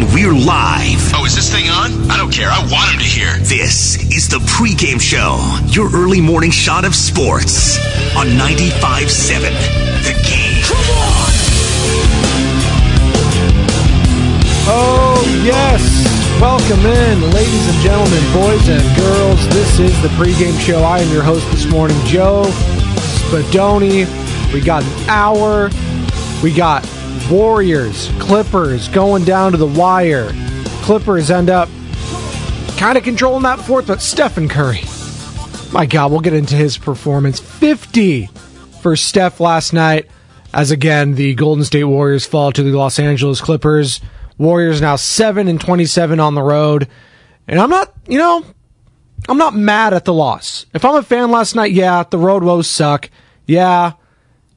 and we're live. Oh, is this thing on? I don't care. I want him to hear. This is the pregame show, your early morning shot of sports on 95.7 The Game. Come on! Oh, yes. Welcome in, ladies and gentlemen, boys and girls. This is the pregame show. I am your host this morning, Joe Spadoni. We got an hour. We got Warriors, Clippers going down to the wire. Clippers end up kind of controlling that fourth, but Stephen Curry. My God, we'll get into his performance. 50 for Steph last night, as again, the Golden State Warriors fall to the Los Angeles Clippers. Warriors now 7 and 27 on the road. And I'm not, you know, I'm not mad at the loss. If I'm a fan last night, yeah, the road woes suck. Yeah,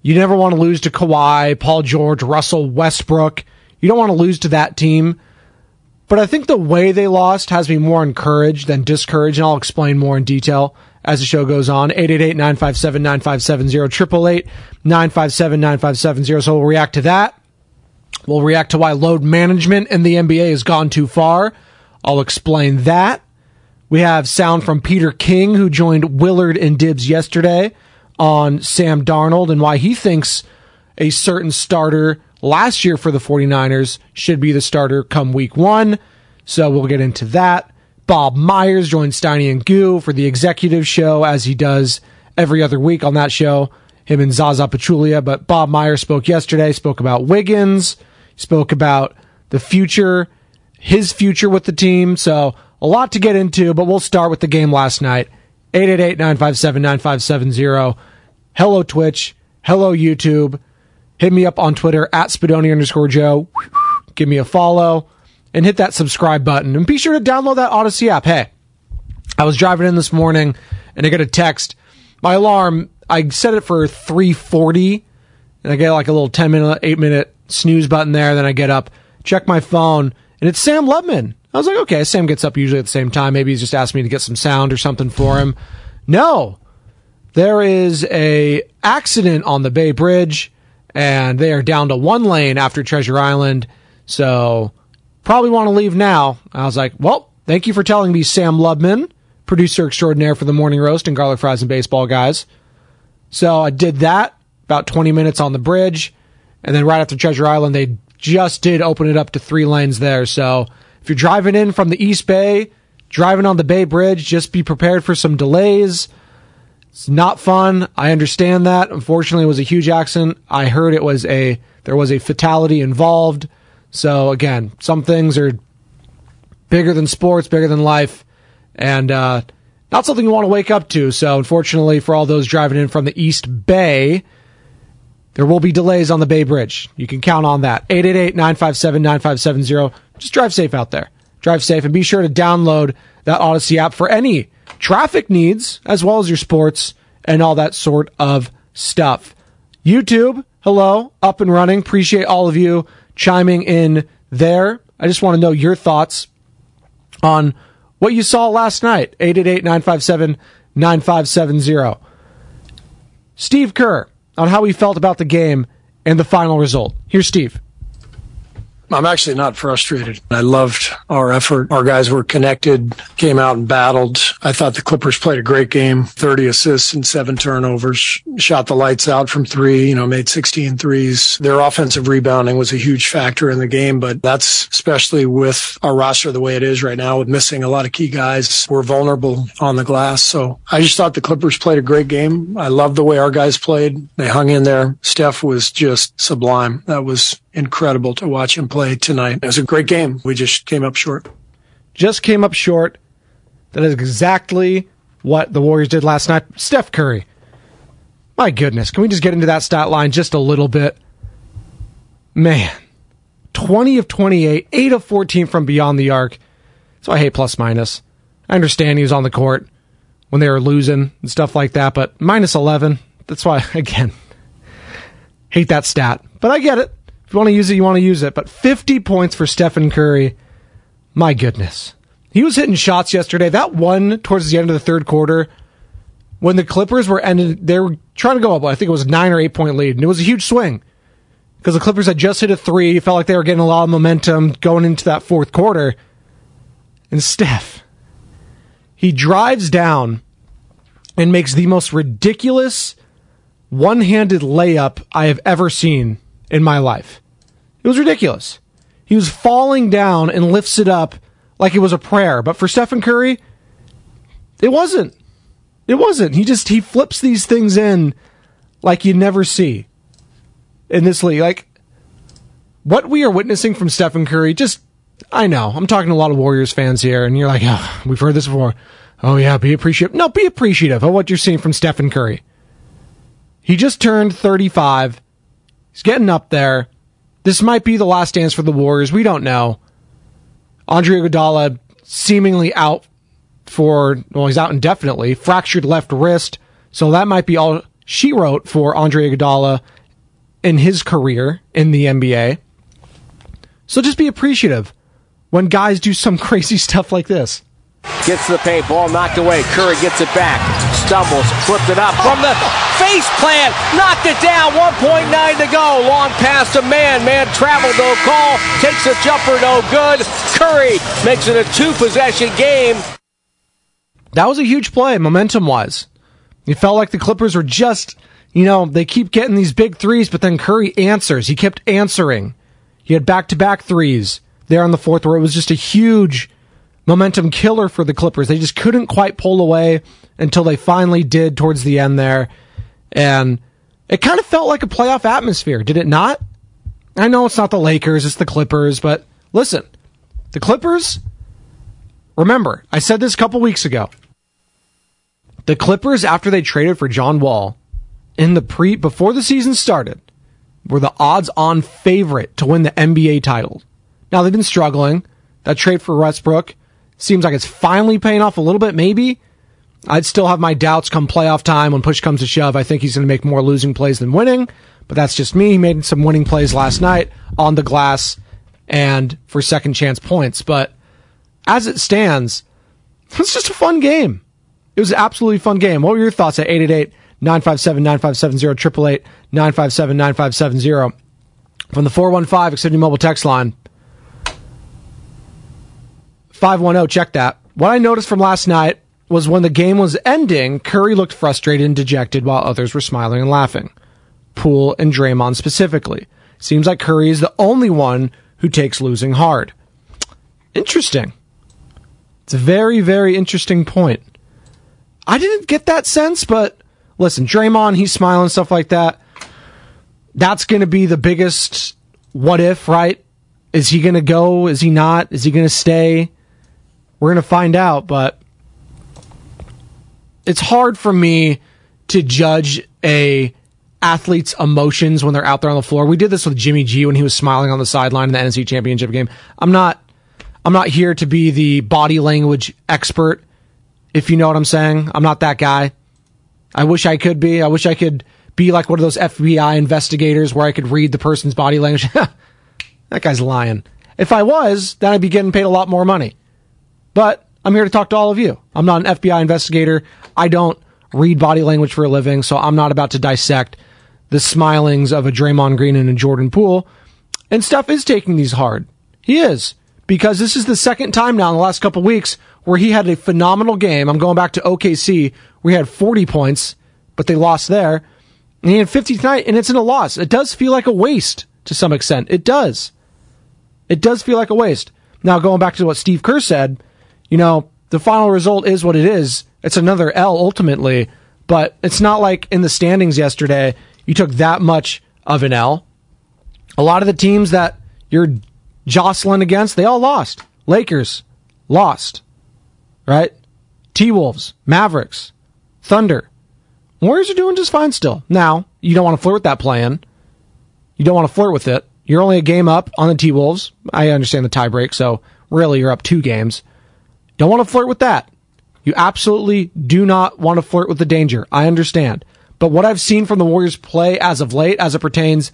you never want to lose to Kawhi, Paul George, Russell Westbrook. You don't want to lose to that team. But I think the way they lost has me more encouraged than discouraged, and I'll explain more in detail as the show goes on. 888-957-9570, 888-957-9570. So we'll react to that. We'll react to why load management in the NBA has gone too far. I'll explain that. We have sound from Peter King, who joined Willard and Dibbs yesterday on Sam Darnold and why he thinks a certain starter last year for the 49ers should be the starter come week one. So we'll get into that. Bob Myers joined Steiny and Goo for the executive show as he does every other week on that show. Him and Zaza Pachulia. But Bob Myers spoke yesterday, spoke about Wiggins, spoke about the future, his future with the team. So a lot to get into, but we'll start with the game last night. 888-957-9570. Hello Twitch. Hello YouTube. Hit me up on Twitter at Spadoni underscore Joe. Give me a follow and hit that subscribe button. And be sure to download that Audacy app. Hey, I was driving in this morning and I get a text. My alarm, I set it for 340 and I get like a little 10 minute, 8 minute snooze button there. Then I get up, check my phone, and it's Sam Lubman. I was like, okay, Sam gets up usually at the same time. Maybe he's just asked me to get some sound or something for him. No, there is a accident on the Bay Bridge, and they are down to one lane after Treasure Island. So probably want to leave now. I was like, well, thank you for telling me, Sam Lubman, producer extraordinaire for the morning roast and garlic fries and baseball guys. So I did that about 20 minutes on the bridge. And then right after Treasure Island, they just did open it up to three lanes there. So if you're driving in from the East Bay, driving on the Bay Bridge, just be prepared for some delays. It's not fun. I understand that. Unfortunately, it was a huge accident. I heard it was a there was a fatality involved. So again, some things are bigger than sports, bigger than life, and uh, not something you want to wake up to. So unfortunately, for all those driving in from the East Bay, there will be delays on the Bay Bridge. You can count on that. 888-957-9570. Just drive safe out there. Drive safe and be sure to download that Audacy app for any traffic needs as well as your sports and all that sort of stuff. YouTube, hello, up and running. Appreciate all of you chiming in there. I just want to know your thoughts on what you saw last night. 888-957-9570. Steve Kerr on how he felt about the game and the final result. Here's Steve. I'm actually not frustrated. I loved our effort. Our guys were connected, came out and battled. I thought the Clippers played a great game, 30 assists and seven turnovers, shot the lights out from three, you know, made 16 threes. Their offensive rebounding was a huge factor in the game, but that's especially with our roster the way it is right now with missing a lot of key guys. We're vulnerable on the glass. So I just thought the Clippers played a great game. I love the way our guys played. They hung in there. Steph was just sublime. That was incredible to watch him play tonight. It was a great game. We just came up short. Just came up short. That is exactly what the Warriors did last night. Steph Curry. My goodness. Can we just get into that stat line just a little bit? Man. 20 of 28, 8 of 14 from beyond the arc. So I hate plus minus. I understand he was on the court when they were losing and stuff like that, but minus 11. That's why, again, hate that stat. But I get it. You want to use it, you want to use it. But 50 points for Stephen Curry. My goodness. He was hitting shots yesterday. That one towards the end of the third quarter when the Clippers were ended, they were trying to go up. I think it was a nine or eight point lead, and it was a huge swing because the Clippers had just hit a three. Felt like they were getting a lot of momentum going into that fourth quarter. And Steph, he drives down and makes the most ridiculous one handed layup I have ever seen in my life. It was ridiculous. He was falling down and lifts it up like it was a prayer. But for Stephen Curry, it wasn't. It wasn't. He just he flips these things in like you never see in this league. Like what we are witnessing from Stephen Curry, just I know. I'm talking to a lot of Warriors fans here, and you're like, oh, we've heard this before. Oh yeah, be appreciative. No, be appreciative of what you're seeing from Stephen Curry. He just turned 35. He's getting up there. This might be the last dance for the Warriors. We don't know. Andre Iguodala seemingly out for well, he's out indefinitely. Fractured left wrist, so that might be all she wrote for Andre Iguodala in his career in the NBA. So just be appreciative when guys do some crazy stuff like this. Gets the paint, ball knocked away. Curry gets it back, stumbles, flipped it up from the face plant, knocked it down. 1.9 to go. Long pass to man. Man traveled, no call. Takes a jumper, no good. Curry makes it a two possession game. That was a huge play, momentum wise. It felt like the Clippers were just, you know, they keep getting these big threes, but then Curry answers. He kept answering. He had back to back threes there on the fourth where it was just a huge momentum killer for the Clippers. They just couldn't quite pull away until they finally did towards the end there. And it kind of felt like a playoff atmosphere, did it not? I know it's not the Lakers, it's the Clippers, but listen, the Clippers, remember, I said this a couple weeks ago. The Clippers, after they traded for John Wall in the pre, before the season started, were the odds on favorite to win the NBA title. Now they've been struggling. That trade for Westbrook seems like it's finally paying off a little bit, maybe. I'd still have my doubts come playoff time when push comes to shove. I think he's going to make more losing plays than winning, but that's just me. He made some winning plays last night on the glass and for second chance points. But as it stands, it's just a fun game. It was an absolutely fun game. What were your thoughts at 888 957 9570 888 957 9570 from the 415 Xfinity Mobile text line? 510, check that. What I noticed from last night was when the game was ending, Curry looked frustrated and dejected while others were smiling and laughing. Poole and Draymond specifically. Seems like Curry is the only one who takes losing hard. Interesting. It's a very, very interesting point. I didn't get that sense, but listen, Draymond, he's smiling, stuff like that. That's going to be the biggest what if, right? Is he going to go? Is he not? Is he going to stay? We're going to find out, but it's hard for me to judge a athlete's emotions when they're out there on the floor. We did this with Jimmy G when he was smiling on the sideline in the NFC Championship game. I'm not I'm not here to be the body language expert if you know what I'm saying. I'm not that guy. I wish I could be. I wish I could be like one of those FBI investigators where I could read the person's body language. that guy's lying. If I was, then I'd be getting paid a lot more money. But I'm here to talk to all of you. I'm not an FBI investigator. I don't read body language for a living, so I'm not about to dissect the smilings of a Draymond Green and a Jordan Poole And Steph is taking these hard. He is. Because this is the second time now in the last couple weeks where he had a phenomenal game. I'm going back to OKC he had 40 points, but they lost there. And he had 50 tonight, and it's in a loss. It does feel like a waste to some extent. It does. It does feel like a waste. Now, going back to what Steve Kerr said, you know, the final result is what it is. It's another L ultimately, but it's not like in the standings yesterday, you took that much of an L. A lot of the teams that you're jostling against, they all lost. Lakers lost, right? T Wolves, Mavericks, Thunder. Warriors are doing just fine still. Now, you don't want to flirt with that plan. You don't want to flirt with it. You're only a game up on the T Wolves. I understand the tiebreak, so really you're up two games. Don't want to flirt with that. You absolutely do not want to flirt with the danger. I understand. But what I've seen from the Warriors play as of late, as it pertains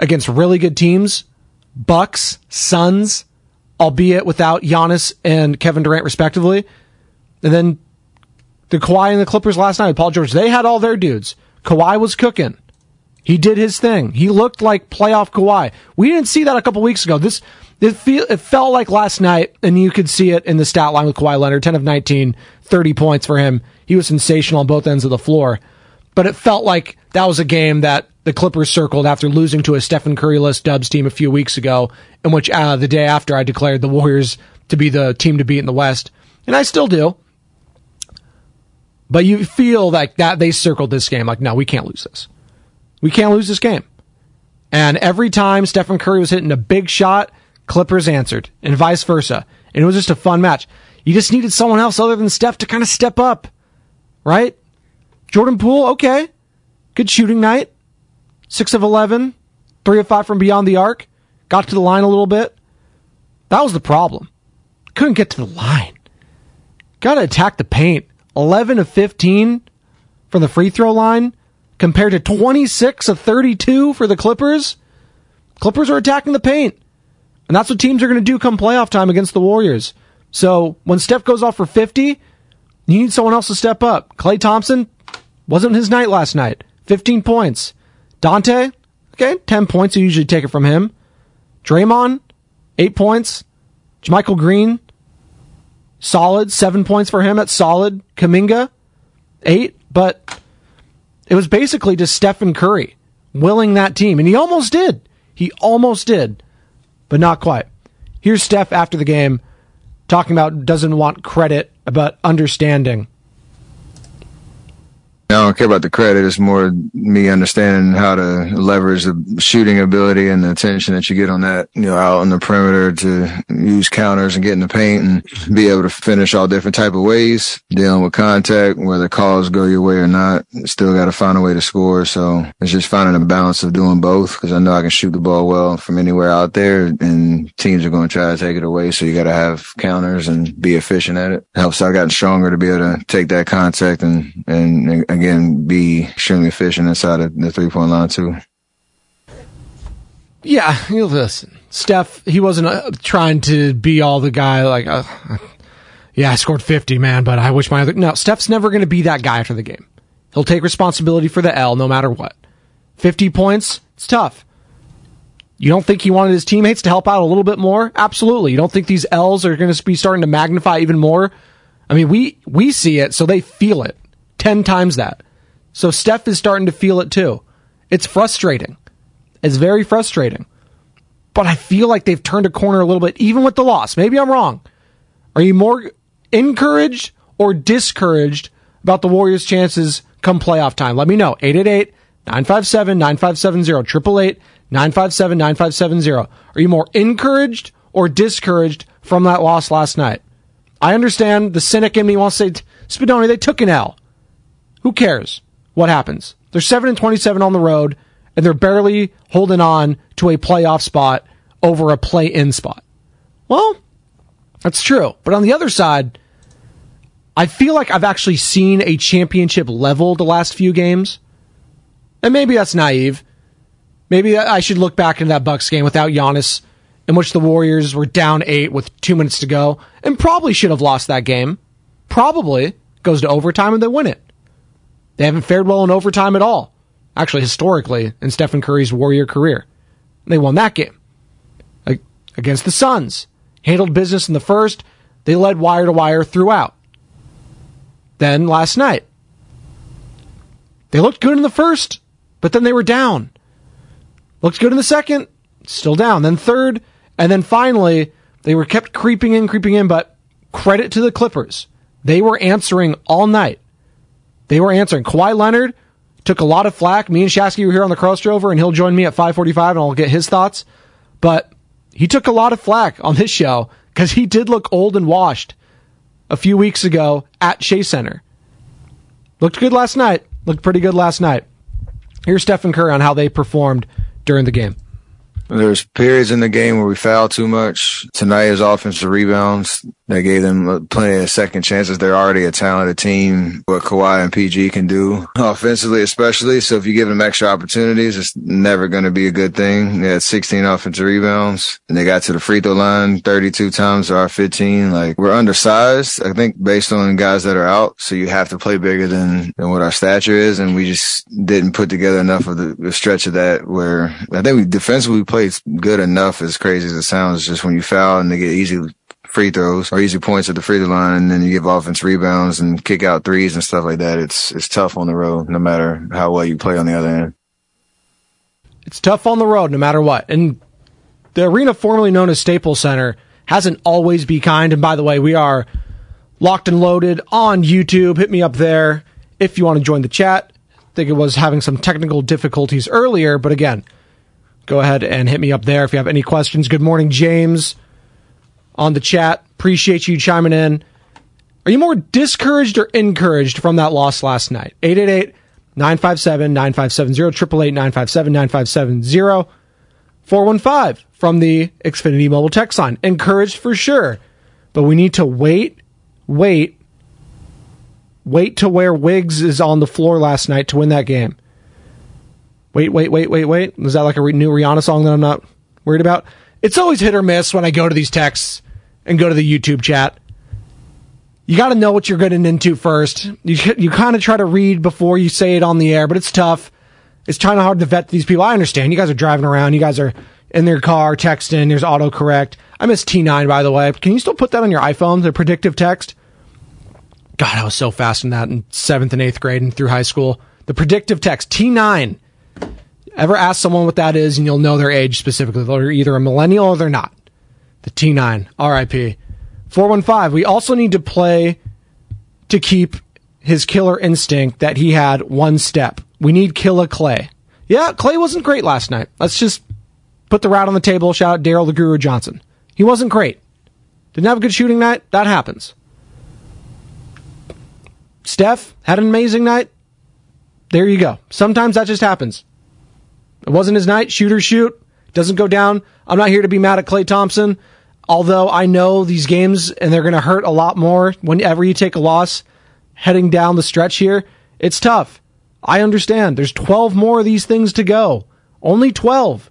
against really good teams, Bucks, Suns, albeit without Giannis and Kevin Durant respectively, and then the Kawhi and the Clippers last night Paul George, they had all their dudes. Kawhi was cooking. He did his thing. He looked like playoff Kawhi. We didn't see that a couple weeks ago. This it, feel, it felt like last night, and you could see it in the stat line with Kawhi Leonard, 10 of 19, 30 points for him. He was sensational on both ends of the floor. But it felt like that was a game that the Clippers circled after losing to a Stephen Curry-less Dubs team a few weeks ago, in which uh, the day after I declared the Warriors to be the team to beat in the West. And I still do. But you feel like that they circled this game like, no, we can't lose this. We can't lose this game. And every time Stephen Curry was hitting a big shot, Clippers answered, and vice versa. And it was just a fun match. You just needed someone else other than Steph to kind of step up, right? Jordan Poole, okay. Good shooting night. Six of 11, three of five from beyond the arc. Got to the line a little bit. That was the problem. Couldn't get to the line. Got to attack the paint. 11 of 15 from the free throw line compared to 26 of 32 for the Clippers. Clippers are attacking the paint. And that's what teams are going to do come playoff time against the Warriors. So when Steph goes off for 50, you need someone else to step up. Klay Thompson wasn't his night last night. 15 points. Donte, okay, 10 points. You usually take it from him. Draymond, 8 points. JaMychal Green, solid. 7 points for him at solid. Kuminga, 8. But it was basically just Stephen Curry willing that team. And he almost did. He almost did but not quite. Here's Steph after the game talking about doesn't want credit, but understanding. I don't care about the credit. It's more me understanding how to leverage the shooting ability and the attention that you get on that, you know, out on the perimeter to use counters and get in the paint and be able to finish all different type of ways, dealing with contact, whether calls go your way or not. Still got to find a way to score. So it's just finding a balance of doing both because I know I can shoot the ball well from anywhere out there and teams are going to try to take it away. So you got to have counters and be efficient at it. Helps I've gotten stronger to be able to take that contact and, and, and again, be extremely efficient inside of the three point line too. Yeah, you listen. Steph, he wasn't uh, trying to be all the guy like, uh, yeah, I scored 50, man, but I wish my other. No, Steph's never going to be that guy after the game. He'll take responsibility for the L no matter what. 50 points, it's tough. You don't think he wanted his teammates to help out a little bit more? Absolutely. You don't think these L's are going to be starting to magnify even more? I mean, we, we see it, so they feel it. 10 times that. So Steph is starting to feel it too. It's frustrating. It's very frustrating. But I feel like they've turned a corner a little bit, even with the loss. Maybe I'm wrong. Are you more encouraged or discouraged about the Warriors' chances come playoff time? Let me know. 888 957 9570. 888 957 9570. Are you more encouraged or discouraged from that loss last night? I understand the cynic in me wants to say, Spadoni, they took an L. Who cares what happens? They're 7 and 27 on the road, and they're barely holding on to a playoff spot over a play in spot. Well, that's true. But on the other side, I feel like I've actually seen a championship level the last few games. And maybe that's naive. Maybe I should look back into that Bucks game without Giannis, in which the Warriors were down eight with two minutes to go, and probably should have lost that game. Probably goes to overtime and they win it. They haven't fared well in overtime at all. Actually, historically, in Stephen Curry's Warrior career. They won that game. against the Suns. Handled business in the first. They led wire to wire throughout. Then last night, they looked good in the first, but then they were down. Looked good in the second, still down. Then third, and then finally, they were kept creeping in, creeping in, but credit to the Clippers. They were answering all night. They were answering. Kawhi Leonard took a lot of flack. Me and Shasky were here on the Cross Drover, and he'll join me at 545 and I'll get his thoughts. But he took a lot of flack on this show because he did look old and washed a few weeks ago at Chase Center. Looked good last night. Looked pretty good last night. Here's Stephen Curry on how they performed during the game. There's periods in the game where we foul too much. Tonight is offensive rebounds. They gave them plenty of second chances. They're already a talented team. What Kawhi and PG can do offensively, especially. So if you give them extra opportunities, it's never going to be a good thing. They had 16 offensive rebounds and they got to the free throw line 32 times our 15. Like we're undersized, I think based on guys that are out. So you have to play bigger than, than what our stature is. And we just didn't put together enough of the, the stretch of that where I think we defensively played good enough as crazy as it sounds. Just when you foul and they get easy free throws or easy points at the free throw line, and then you give offense rebounds and kick out threes and stuff like that. It's it's tough on the road, no matter how well you play on the other end. It's tough on the road, no matter what. And the arena formerly known as Staples Center hasn't always be kind. And by the way, we are locked and loaded on YouTube. Hit me up there if you want to join the chat. I think it was having some technical difficulties earlier, but again, go ahead and hit me up there if you have any questions. Good morning, James on the chat. Appreciate you chiming in. Are you more discouraged or encouraged from that loss last night? 888 957 9570, 888 957 9570, 415 from the Xfinity mobile text line. Encouraged for sure, but we need to wait, wait, wait to where Wiggs is on the floor last night to win that game. Wait, wait, wait, wait, wait. Is that like a new Rihanna song that I'm not worried about? It's always hit or miss when I go to these texts and go to the YouTube chat. You got to know what you're getting into first. You you kind of try to read before you say it on the air, but it's tough. It's kind of hard to vet these people. I understand. You guys are driving around. You guys are in their car texting. There's autocorrect. I miss T9 by the way. Can you still put that on your iPhone? The predictive text. God, I was so fast in that in seventh and eighth grade and through high school. The predictive text T9. Ever ask someone what that is, and you'll know their age specifically. They're either a millennial or they're not. The T9, RIP. 415. We also need to play to keep his killer instinct that he had one step. We need Killer Klay. Yeah, Klay wasn't great last night. Let's just put the rat on the table. Shout out Daryl the Guru Johnson. He wasn't great. Didn't have a good shooting night. That happens. Steph had an amazing night. There you go. Sometimes that just happens. It wasn't his night. Shooter shoot. Doesn't go down. I'm not here to be mad at Klay Thompson. Although I know these games and they're going to hurt a lot more whenever you take a loss heading down the stretch here. It's tough. I understand. There's 12 more of these things to go. Only 12.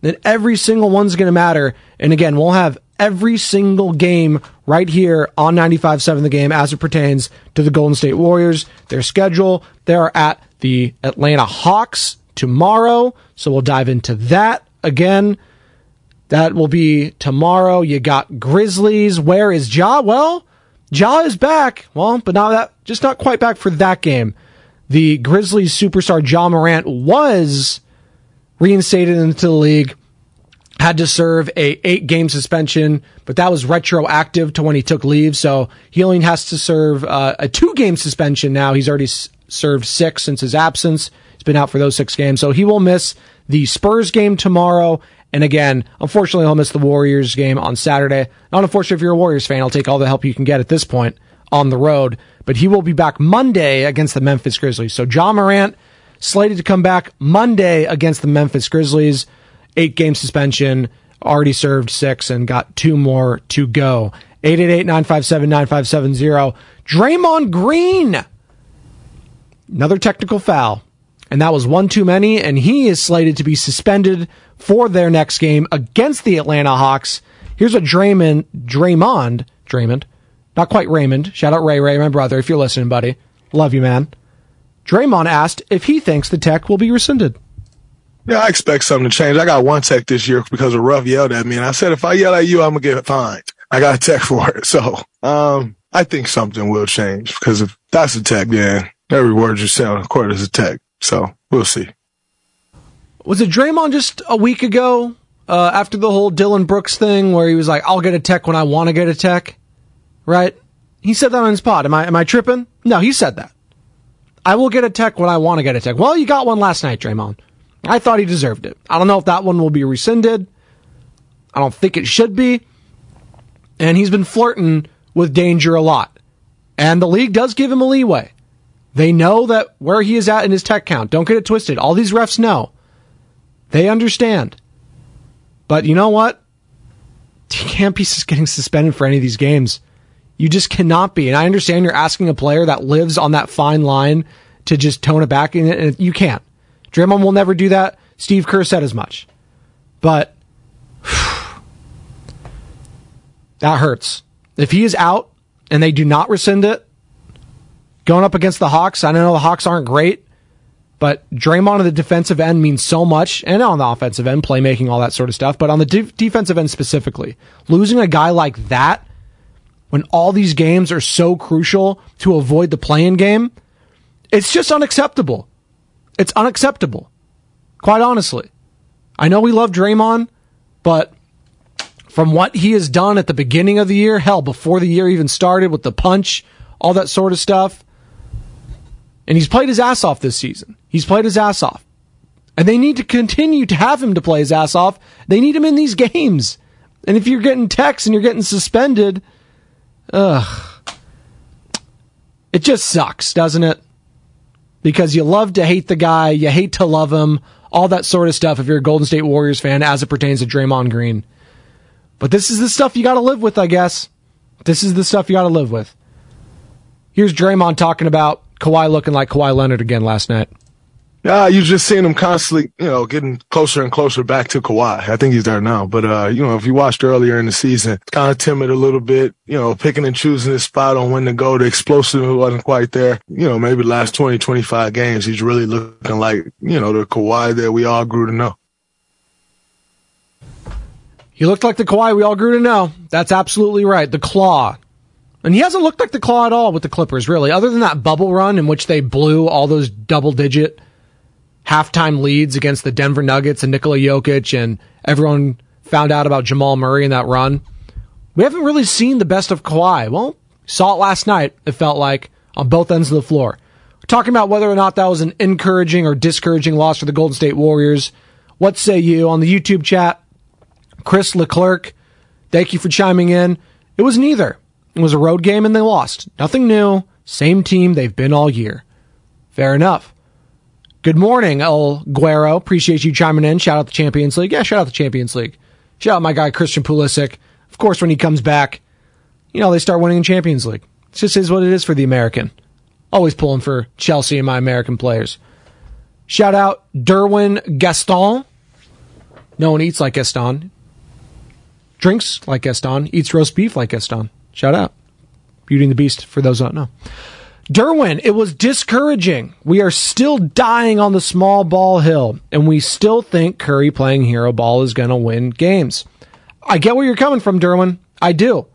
Then every single one's going to matter. And again, we'll have every single game right here on 95.7 The Game as it pertains to the Golden State Warriors, their schedule. They are at the Atlanta Hawks tomorrow. So we'll dive into that again. That will be tomorrow. You got Grizzlies. Where is Ja? Well, Ja is back. Well, but not that, just not quite back for that game. The Grizzlies superstar Ja Morant was reinstated into the league. Had to serve a eight game suspension, but that was retroactive to when he took leave. So he only has to serve uh, a two game suspension now. He's already s- served six since his absence. He's been out for those six games. So he will miss the Spurs game tomorrow and again, unfortunately, he'll miss the Warriors game on Saturday. Not unfortunately if you're a Warriors fan, I'll take all the help you can get at this point on the road. But he will be back Monday against the Memphis Grizzlies. So John Morant slated to come back Monday against the Memphis Grizzlies. Eight game suspension, already served six and got two more to go. 888-957-9570. Draymond Green. Another technical foul. And that was one too many, and he is slated to be suspended for their next game against the Atlanta Hawks. Here's what Draymond, Draymond, Draymond, not quite Raymond. Shout out Ray Ray, my brother, if you're listening, buddy. Love you, man. Draymond asked if he thinks the tech will be rescinded. Yeah, I expect something to change. I got one tech this year because a Ruff yelled at me, and I said, if I yell at you, I'm gonna get fined. I got a tech for it. So, um, I think something will change because if that's a tech, then every word you say on the court is a tech. So we'll see. Was it Draymond just a week ago uh, after the whole Dillon Brooks thing where he was like, "I'll get a tech when I want to get a tech," right? He said that on his pod. Am I am I tripping? No, he said that. I will get a tech when I want to get a tech. Well, you got one last night, Draymond. I thought he deserved it. I don't know if that one will be rescinded. I don't think it should be. And he's been flirting with danger a lot. And the league does give him a leeway. They know that where he is at in his tech count. Don't get it twisted. All these refs know. They understand. But you know what? You can't be getting suspended for any of these games. You just cannot be. And I understand you're asking a player that lives on that fine line to just tone it back, and you can't. Draymond will never do that. Steve Kerr said as much. But that hurts. If he is out and they do not rescind it, going up against the Hawks, I know the Hawks aren't great, but Draymond on the defensive end means so much, and on the offensive end, playmaking, all that sort of stuff. But on the de- defensive end specifically, losing a guy like that when all these games are so crucial to avoid the playing game, it's just unacceptable. It's unacceptable. Quite honestly. I know we love Draymond, but from what he has done at the beginning of the year, hell, before the year even started with the punch, all that sort of stuff, and he's played his ass off this season. He's played his ass off. And they need to continue to have him to play his ass off. They need him in these games. And if you're getting texts and you're getting suspended, Ugh. It just sucks, doesn't it? Because you love to hate the guy, you hate to love him, all that sort of stuff if you're a Golden State Warriors fan as it pertains to Draymond Green. But this is the stuff you got to live with, I guess. This is the stuff you got to live with. Here's Draymond talking about Kawhi looking like Kawhi Leonard again last night. Yeah, you're just seeing him constantly, you know, getting closer and closer back to Kawhi. I think he's there now. But, uh, you know, if you watched earlier in the season, kind of timid a little bit, you know, picking and choosing his spot on when to go. The explosive wasn't quite there. You know, maybe last 20, 25 games, he's really looking like, you know, the Kawhi that we all grew to know. He looked like the Kawhi we all grew to know. That's absolutely right. The claw. And he hasn't looked like the claw at all with the Clippers, really, other than that bubble run in which they blew all those double digit halftime leads against the Denver Nuggets and Nikola Jokic, and everyone found out about Jamal Murray in that run. We haven't really seen the best of Kawhi. Well, saw it last night, it felt like, on both ends of the floor. We're talking about whether or not that was an encouraging or discouraging loss for the Golden State Warriors. What say you on the YouTube chat? Chris Leclerc, thank you for chiming in. It was neither. It was a road game and they lost. Nothing new. Same team they've been all year. Fair enough. Good morning, El Guero. Appreciate you chiming in. Shout out the Champions League. Yeah, shout out the Champions League. Shout out my guy Christian Pulisic. Of course, when he comes back, you know they start winning the Champions League. It just is what it is for the American. Always pulling for Chelsea and my American players. Shout out Derwin Gaston. No one eats like Gaston. Drinks like Gaston. Eats roast beef like Gaston. Shout out. Beauty and the Beast, for those don't know. Derwin, it was discouraging. We are still dying on the small ball hill, and we still think Curry playing hero ball is going to win games. I get where you're coming from, Derwin. I do.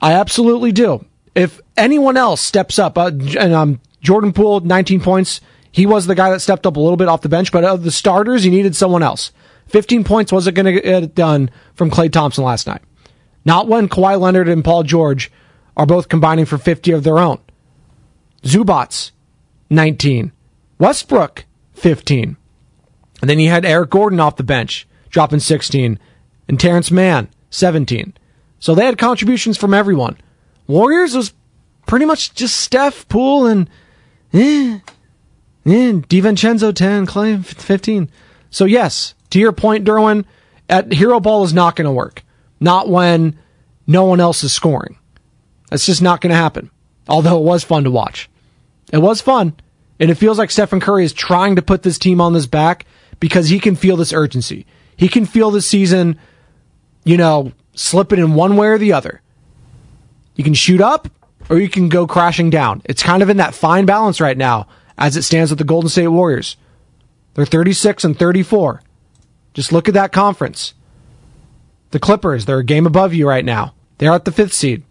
I absolutely do. If anyone else steps up, uh, and um, Jordan Poole, 19 points, he was the guy that stepped up a little bit off the bench, but of the starters, he needed someone else. 15 points wasn't going to get done from Klay Thompson last night. Not when Kawhi Leonard and Paul George are both combining for 50 of their own. Zubac, 19. Westbrook, 15. And then you had Eric Gordon off the bench, dropping 16. And Terrence Mann, 17. So they had contributions from everyone. Warriors was pretty much just Steph, Poole, and eh, eh, DiVincenzo, 10, Klay, 15. So yes, to your point, Derwin, at hero ball is not going to work. Not when no one else is scoring. That's just not going to happen. Although it was fun to watch. It was fun. And it feels like Stephen Curry is trying to put this team on his back because he can feel this urgency. He can feel this season, you know, slipping in one way or the other. You can shoot up or you can go crashing down. It's kind of in that fine balance right now as it stands with the Golden State Warriors. They're 36 and 34. Just look at that conference. The Clippers, they're a game above you right now. They're at the fifth seed.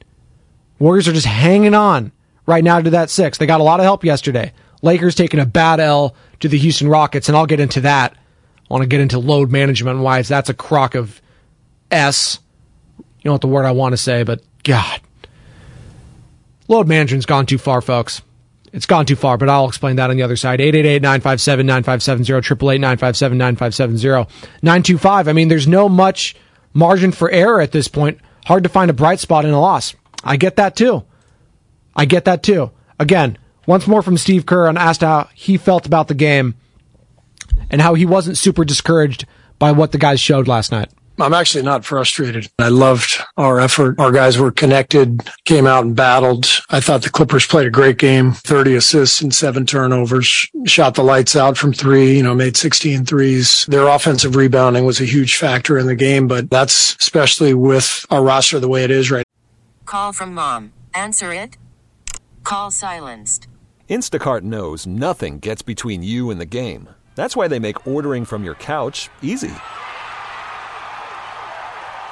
Warriors are just hanging on right now to that six. They got a lot of help yesterday. Lakers taking a bad L to the Houston Rockets, and I'll get into that. I want to get into load management and why that's a crock of S. You know what the word I want to say, but God. Load management's gone too far, folks. It's gone too far, but I'll explain that on the other side. 888-957-9570, 888-957-9570, 925. I mean, there's no much margin for error at this point. Hard to find a bright spot in a loss. I get that too. I get that too. Again, once more from Steve Kerr and asked how he felt about the game and how he wasn't super discouraged by what the guys showed last night. I'm actually not frustrated. I loved our effort. Our guys were connected, came out and battled. I thought the Clippers played a great game, 30 assists and seven turnovers, shot the lights out from three, you know, made 16 threes. Their offensive rebounding was a huge factor in the game, but that's especially with our roster the way it is right. now. Call from mom. Answer it. Call silenced. Instacart knows nothing gets between you and the game. That's why they make ordering from your couch easy.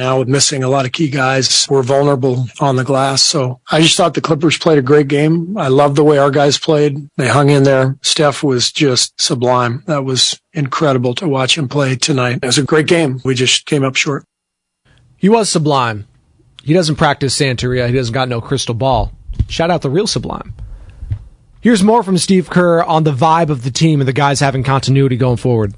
Now with missing a lot of key guys, we're vulnerable on the glass. So I just thought the Clippers played a great game. I love the way our guys played. They hung in there. Steph was just sublime. That was incredible to watch him play tonight. It was a great game. We just came up short. He was sublime. He doesn't practice Santeria. He doesn't got no crystal ball. Shout out the real sublime. Here's more from Steve Kerr on the vibe of the team and the guys having continuity going forward.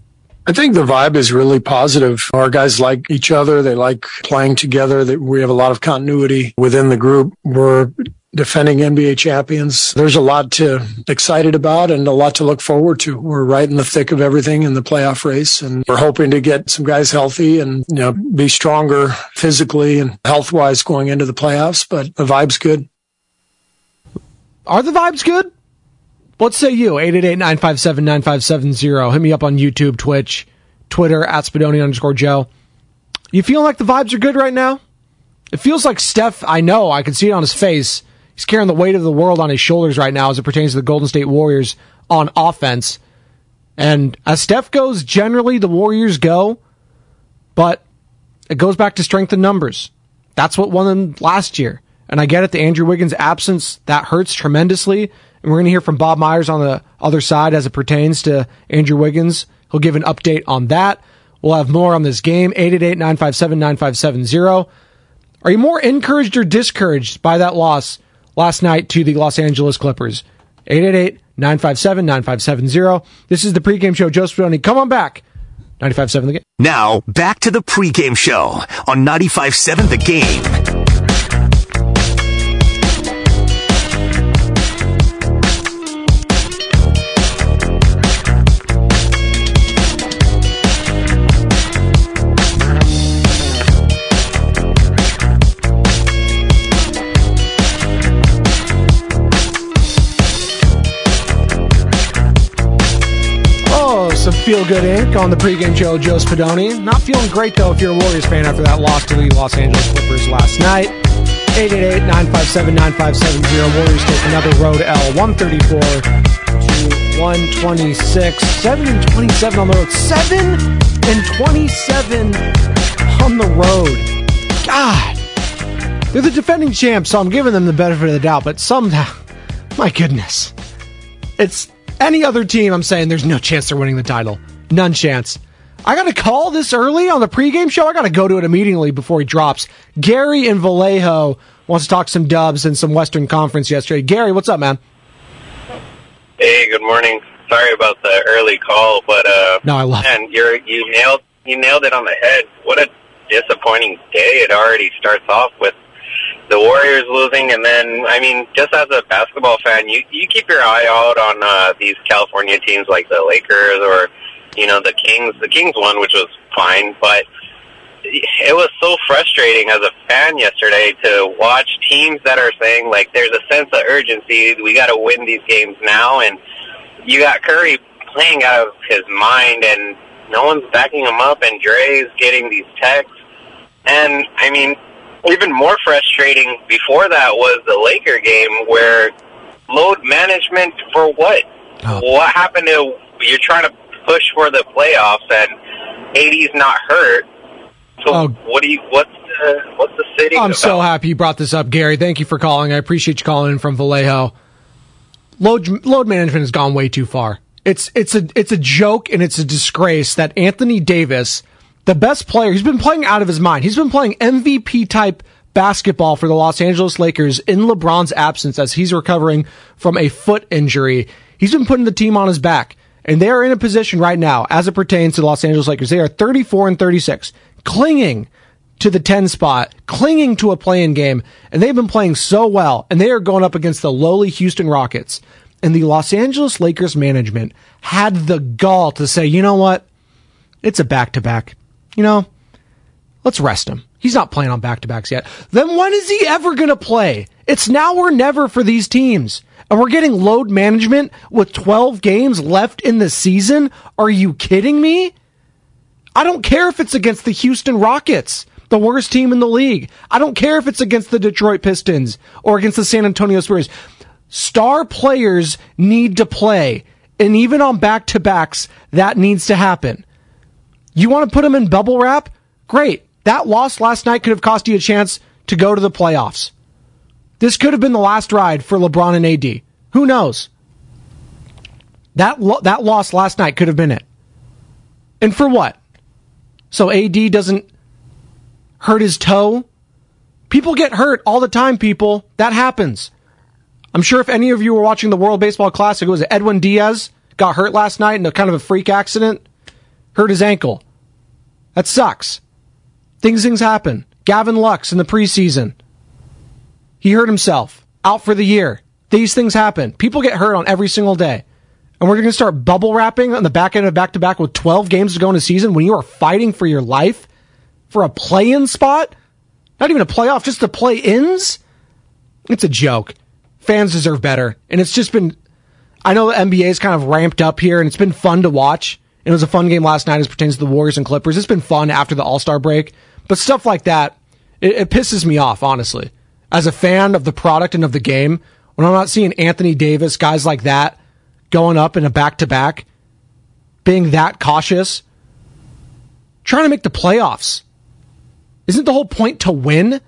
I think the vibe is really positive. Our guys like each other. They like playing together. We have a lot of continuity within the group. We're defending NBA champions. There's a lot to excited about and a lot to look forward to. We're right in the thick of everything in the playoff race and we're hoping to get some guys healthy and, you know, be stronger physically and health wise going into the playoffs, but the vibe's good. Are the vibes good? What say you? 888-957-9570. Hit me up on YouTube, Twitch, Twitter, at Spadoni underscore Joe. You feel like the vibes are good right now? It feels like Steph, I know, I can see it on his face. He's carrying the weight of the world on his shoulders right now as it pertains to the Golden State Warriors on offense. And as Steph goes, generally the Warriors go, but it goes back to strength in numbers. That's what won them last year. And I get it, the Andrew Wiggins absence, that hurts tremendously. And we're going to hear from Bob Myers on the other side as it pertains to Andrew Wiggins. He'll give an update on that. We'll have more on this game. 888-957-9570. Are you more encouraged or discouraged by that loss last night to the Los Angeles Clippers? 888-957-9570. This is the pregame show. Joe Spadoni, come on back. 95.7 The Game. Now, back to the pregame show on 95.7 The Game. Feel good ink on the pregame show, Joe Spadoni. Not feeling great though if you're a Warriors fan after that loss to the Los Angeles Clippers last night. 888 957 9570. Warriors take another road L 134 to 126. 7 and 27 on the road. 7 and 27 on the road. God. They're the defending champs, so I'm giving them the benefit of the doubt, but somehow, my goodness. It's any other team, I'm saying there's no chance they're winning the title. None chance. I got to call this early on the pregame show. I got to go to it immediately before he drops. Gary in Vallejo wants to talk some dubs and some Western Conference yesterday. Gary, what's up, man? Hey, good morning. Sorry about the early call, but uh, no, I love. And you're you nailed you nailed it on the head. What a disappointing day it already starts off with the Warriors losing, and then I mean, just as a basketball fan, you you keep your eye out on uh, these California teams like the Lakers or you know the Kings. The Kings won, which was fine, but it was so frustrating as a fan yesterday to watch teams that are saying like there's a sense of urgency. We got to win these games now, and you got Curry playing out of his mind, and no one's backing him up, and Dre's getting these texts, and I mean, even more frustrating before that was the Laker game where load management for what? Oh. What happened to you're trying to push for the playoffs and AD's not hurt so oh. what do you? What's the what's the city? I'm about? so happy you brought this up, Gary. Thank you for calling. I appreciate you calling in from Vallejo. Load load management has gone way too far. It's it's a it's a joke and it's a disgrace that Anthony Davis, the best player, he's been playing out of his mind. He's been playing MVP type basketball for the Los Angeles Lakers in LeBron's absence as he's recovering from a foot injury. He's been putting the team on his back. And they are in a position right now, as it pertains to the Los Angeles Lakers. They are 34 and 36 clinging to the 10 spot, clinging to a playing game, and they've been playing so well, and they are going up against the lowly Houston Rockets. And the Los Angeles Lakers management had the gall to say, you know what? It's a back to back. You know, let's rest him. He's not playing on back to backs yet. Then when is he ever going to play? It's now or never for these teams. And we're getting load management with 12 games left in the season? Are you kidding me? I don't care if it's against the Houston Rockets, the worst team in the league. I don't care if it's against the Detroit Pistons or against the San Antonio Spurs. Star players need to play. And even on back to backs, that needs to happen. You want to put them in bubble wrap? Great. That loss last night could have cost you a chance to go to the playoffs. This could have been the last ride for LeBron and AD. Who knows? That lo- that loss last night could have been it. And for what? so AD doesn't hurt his toe. People get hurt all the time, people. That happens. I'm sure if any of you were watching the World Baseball Classic, it was Edwin Diaz got hurt last night in a kind of a freak accident, hurt his ankle. That sucks. Things things happen. Gavin Lux in the preseason. He hurt himself. Out for the year. These things happen. People get hurt on every single day and we're going to start bubble wrapping on the back end of back to back with 12 games to go in a season when you are fighting for your life for a play in spot? Not even a playoff, just the play ins? It's a joke. Fans deserve better. And it's just been, I know the NBA is kind of ramped up here and it's been fun to watch. It was a fun game last night as pertains to the Warriors and Clippers. It's been fun after the All Star break, but stuff like that, it, it pisses me off, honestly. As a fan of the product and of the game, when I'm not seeing Anthony Davis, guys like that, going up in a back to back, being that cautious, trying to make the playoffs. Isn't the whole point to win?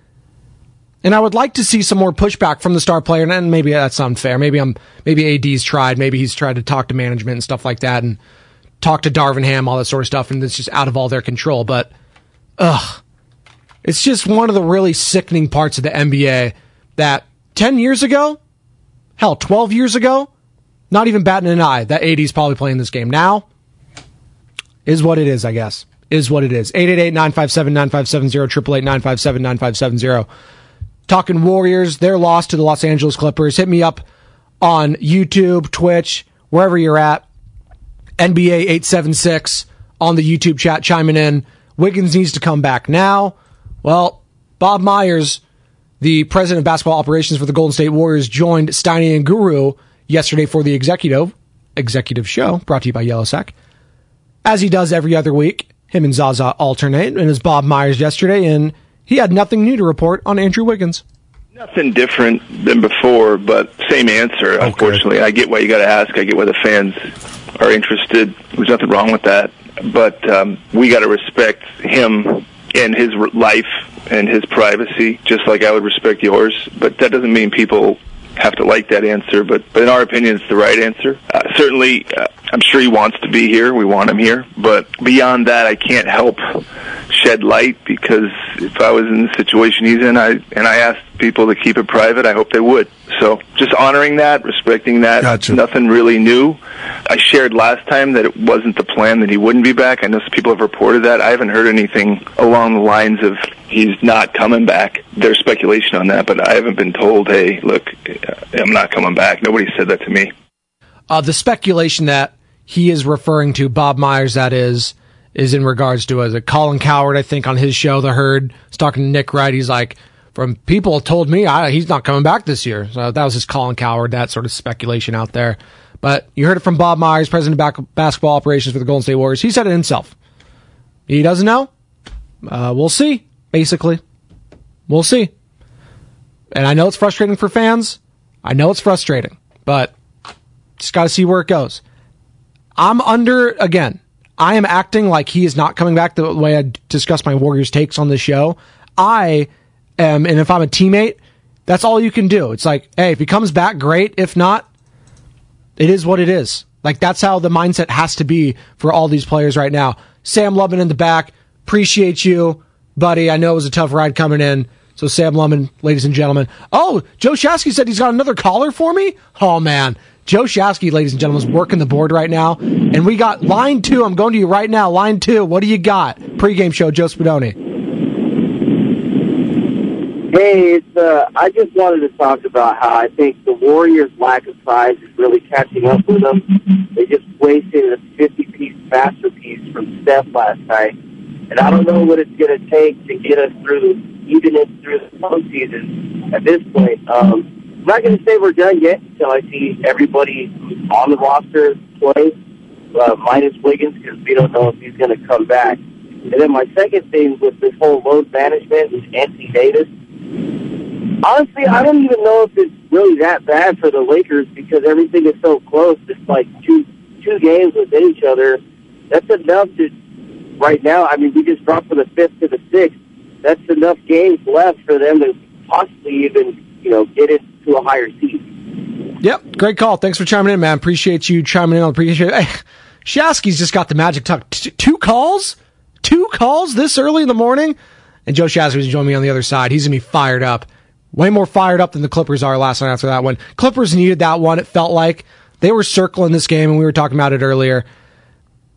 And I would like to see some more pushback from the star player. And maybe that's unfair. Maybe I'm maybe AD's tried. Maybe he's tried to talk to management and stuff like that, and talk to Darvin Ham, all that sort of stuff, and it's just out of all their control. But ugh, it's just one of the really sickening parts of the NBA that ten years ago, hell, twelve years ago, not even batting an eye that AD's probably playing this game. Now, is what it is, I guess. Is what it is. 888-957-9570, 888-957-9570. Talking Warriors, their loss to the Los Angeles Clippers. Hit me up on YouTube, Twitch, wherever you're at. NBA 876 on the YouTube chat chiming in. Wiggins needs to come back now. Well, Bob Myers, the president of basketball operations for the Golden State Warriors, joined Steiny and Guru yesterday for the executive executive show brought to you by Yellow Sack. As he does every other week, him and Zaza alternate, and as Bob Myers yesterday, and he had nothing new to report on Andrew Wiggins. Nothing different than before, but same answer. Unfortunately, I get why you got to ask. I get why the fans are interested. There's nothing wrong with that, but um, we got to respect him and his life and his privacy, just like I would respect yours. But that doesn't mean people have to like that answer. But, but in our opinion, it's the right answer. Certainly, uh, I'm sure he wants to be here. We want him here. But beyond that, I can't help shed light because if I was in the situation he's in, I and I asked people to keep it private, I hope they would. So just honoring that, respecting that. Gotcha. Nothing really new. I shared last time that it wasn't the plan that he wouldn't be back. I know some people have reported that. I haven't heard anything along the lines of he's not coming back. There's speculation on that, but I haven't been told, hey, look, I'm not coming back. Nobody said that to me. Uh, the speculation that he is referring to Bob Myers, that is, is in regards to as a Colin Cowherd, I think, on his show, The Herd, was talking to Nick Wright. He's like, from people told me I, he's not coming back this year. So that was his Colin Cowherd, that sort of speculation out there. But you heard it from Bob Myers, president of basketball operations for the Golden State Warriors. He said it himself. He doesn't know. Uh, we'll see, basically. We'll see. And I know it's frustrating for fans. I know it's frustrating, but just got to see where it goes. I'm under, again, I am acting like he is not coming back the way I discuss my Warriors takes on the show. I am, and if I'm a teammate, that's all you can do. It's like, hey, if he comes back, great. If not, it is what it is. Like that's how the mindset has to be for all these players right now. Sam Lubman in the back, appreciate you, buddy. I know it was a tough ride coming in. So Sam Lubman, ladies and gentlemen. Oh, Joe Shasky said he's got another caller for me. Oh man, Joe Shasky, ladies and gentlemen, is working the board right now, and we got line two. I'm going to you right now. Line two. What do you got? Pre-game show, Joe Spadoni. Hey, it's, uh, I just wanted to talk about how I think the Warriors' lack of size is really catching up with them. They just wasted a 50-piece masterpiece from Steph last night. And I don't know what it's going to take to get us through, even in, through the postseason at this point. Um, I'm not going to say we're done yet until I see everybody on the roster play, uh, minus Wiggins, because we don't know if he's going to come back. And then my second thing with this whole load management with Anthony Davis, honestly, I don't even know if it's really that bad for the Lakers because everything is so close. It's like two two games within each other. That's enough to right now. I mean, we just dropped from the fifth to the sixth. That's enough games left for them to possibly even you know get into a higher seed. Yep, great call. Thanks for chiming in, man. Appreciate you chiming in. I appreciate it. Shasky's just got the magic tuck. T- two calls, two calls this early in the morning, and Joe Shasky's joining me on the other side. He's gonna be fired up, way more fired up than the Clippers are last night after that one. Clippers needed that one. It felt like they were circling this game, and we were talking about it earlier.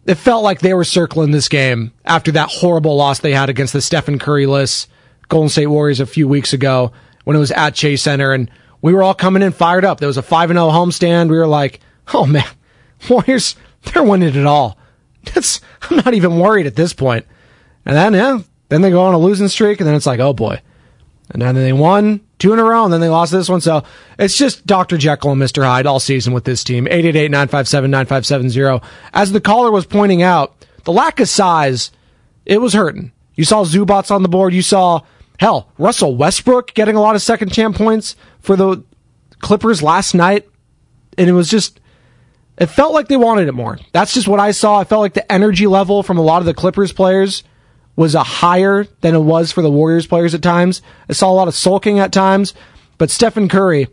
It felt like they were circling this game after that horrible loss they had against the Stephen Curry-less Golden State Warriors a few weeks ago when it was at Chase Center, and we were all coming in fired up. There was a five and zero homestand. We were like, "Oh man, Warriors, they're winning it all." I'm not even worried at this point. And then yeah, then they go on a losing streak, and then it's like, "Oh boy." And then they won two in a row, and then they lost this one. So it's just Dr. Jekyll and Mr. Hyde all season with this team. 888-957-9570. As the caller was pointing out, the lack of size, it was hurting. You saw Zubac on the board. You saw, hell, Russell Westbrook getting a lot of second chance points for the Clippers last night. And it was just, it felt like they wanted it more. That's just what I saw. I felt like the energy level from a lot of the Clippers players was a higher than it was for the Warriors players at times. I saw a lot of sulking at times, but Stephen Curry,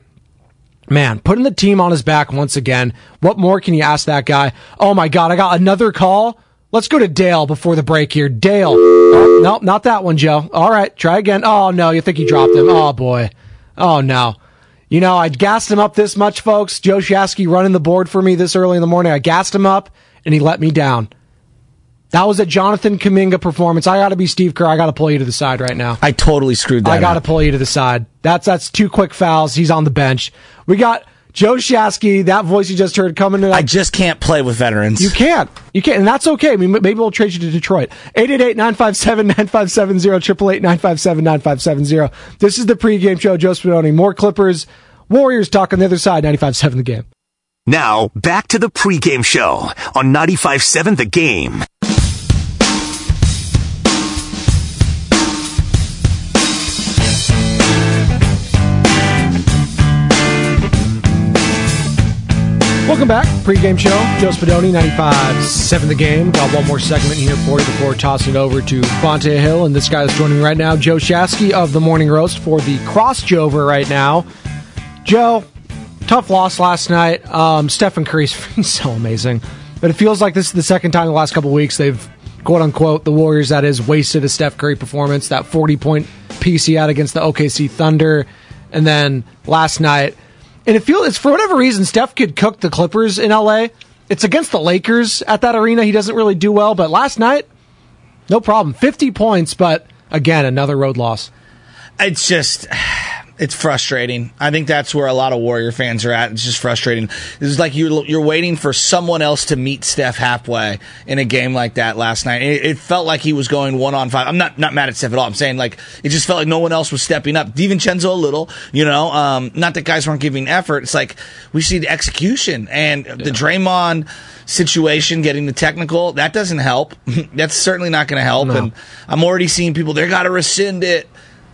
man, putting the team on his back once again. What more can you ask that guy? Oh my God, I got another call. Let's go to Dale before the break here. Dale. Oh, nope, not that one, Joe. All right, try again. Oh no, you think he dropped him. Oh boy. Oh no. You know, I gassed him up this much, folks. Joe Shasky running the board for me this early in the morning. I gassed him up and he let me down. That was a Jonathan Kuminga performance. I got to be Steve Kerr. I got to pull you to the side right now. I totally screwed that. I got to pull you to the side. That's that's two quick fouls. He's on the bench. We got Joe Shasky. That voice you just heard coming in. I just can't play with veterans. You can't. You can't, and that's okay. I mean, maybe we'll trade you to Detroit. 888-957-9570, 888-957-9570. This is the pregame show. Joe Spadoni. More Clippers, Warriors talk on the other side. 95.7 the game. Now, back to the pregame show on 95.7 The Game. Welcome back. Pre-game show. Joe Spadoni, 95.7 The Game. Got one more segment here for you before tossing it over to Bonta Hill. And this guy is joining me right now, Joe Shasky of the Morning Roast for the Cross Jover right now. Joe, tough loss last night. Um, Stephen Curry's so amazing. But it feels like this is the second time in the last couple weeks they've, quote unquote, the Warriors, that is, wasted a Steph Curry performance. That 40 point he had against the OKC Thunder. And then last night, and it feels it's for whatever reason Steph could cook the Clippers in LA. It's against the Lakers at that arena. He doesn't really do well, but last night, no problem. 50 points, but again, another road loss. It's just it's frustrating. I think that's where a lot of Warrior fans are at. It's just frustrating. It's like you're you're waiting for someone else to meet Steph halfway in a game like that last night. It, it felt like he was going one on five. I'm not not mad at Steph at all. I'm saying like it just felt like no one else was stepping up. DiVincenzo a little, you know. Um, not that guys weren't giving effort. It's like we see the execution and the Draymond situation, getting the technical, that doesn't help. That's certainly not going to help. No. And I'm already seeing people, they got to rescind it.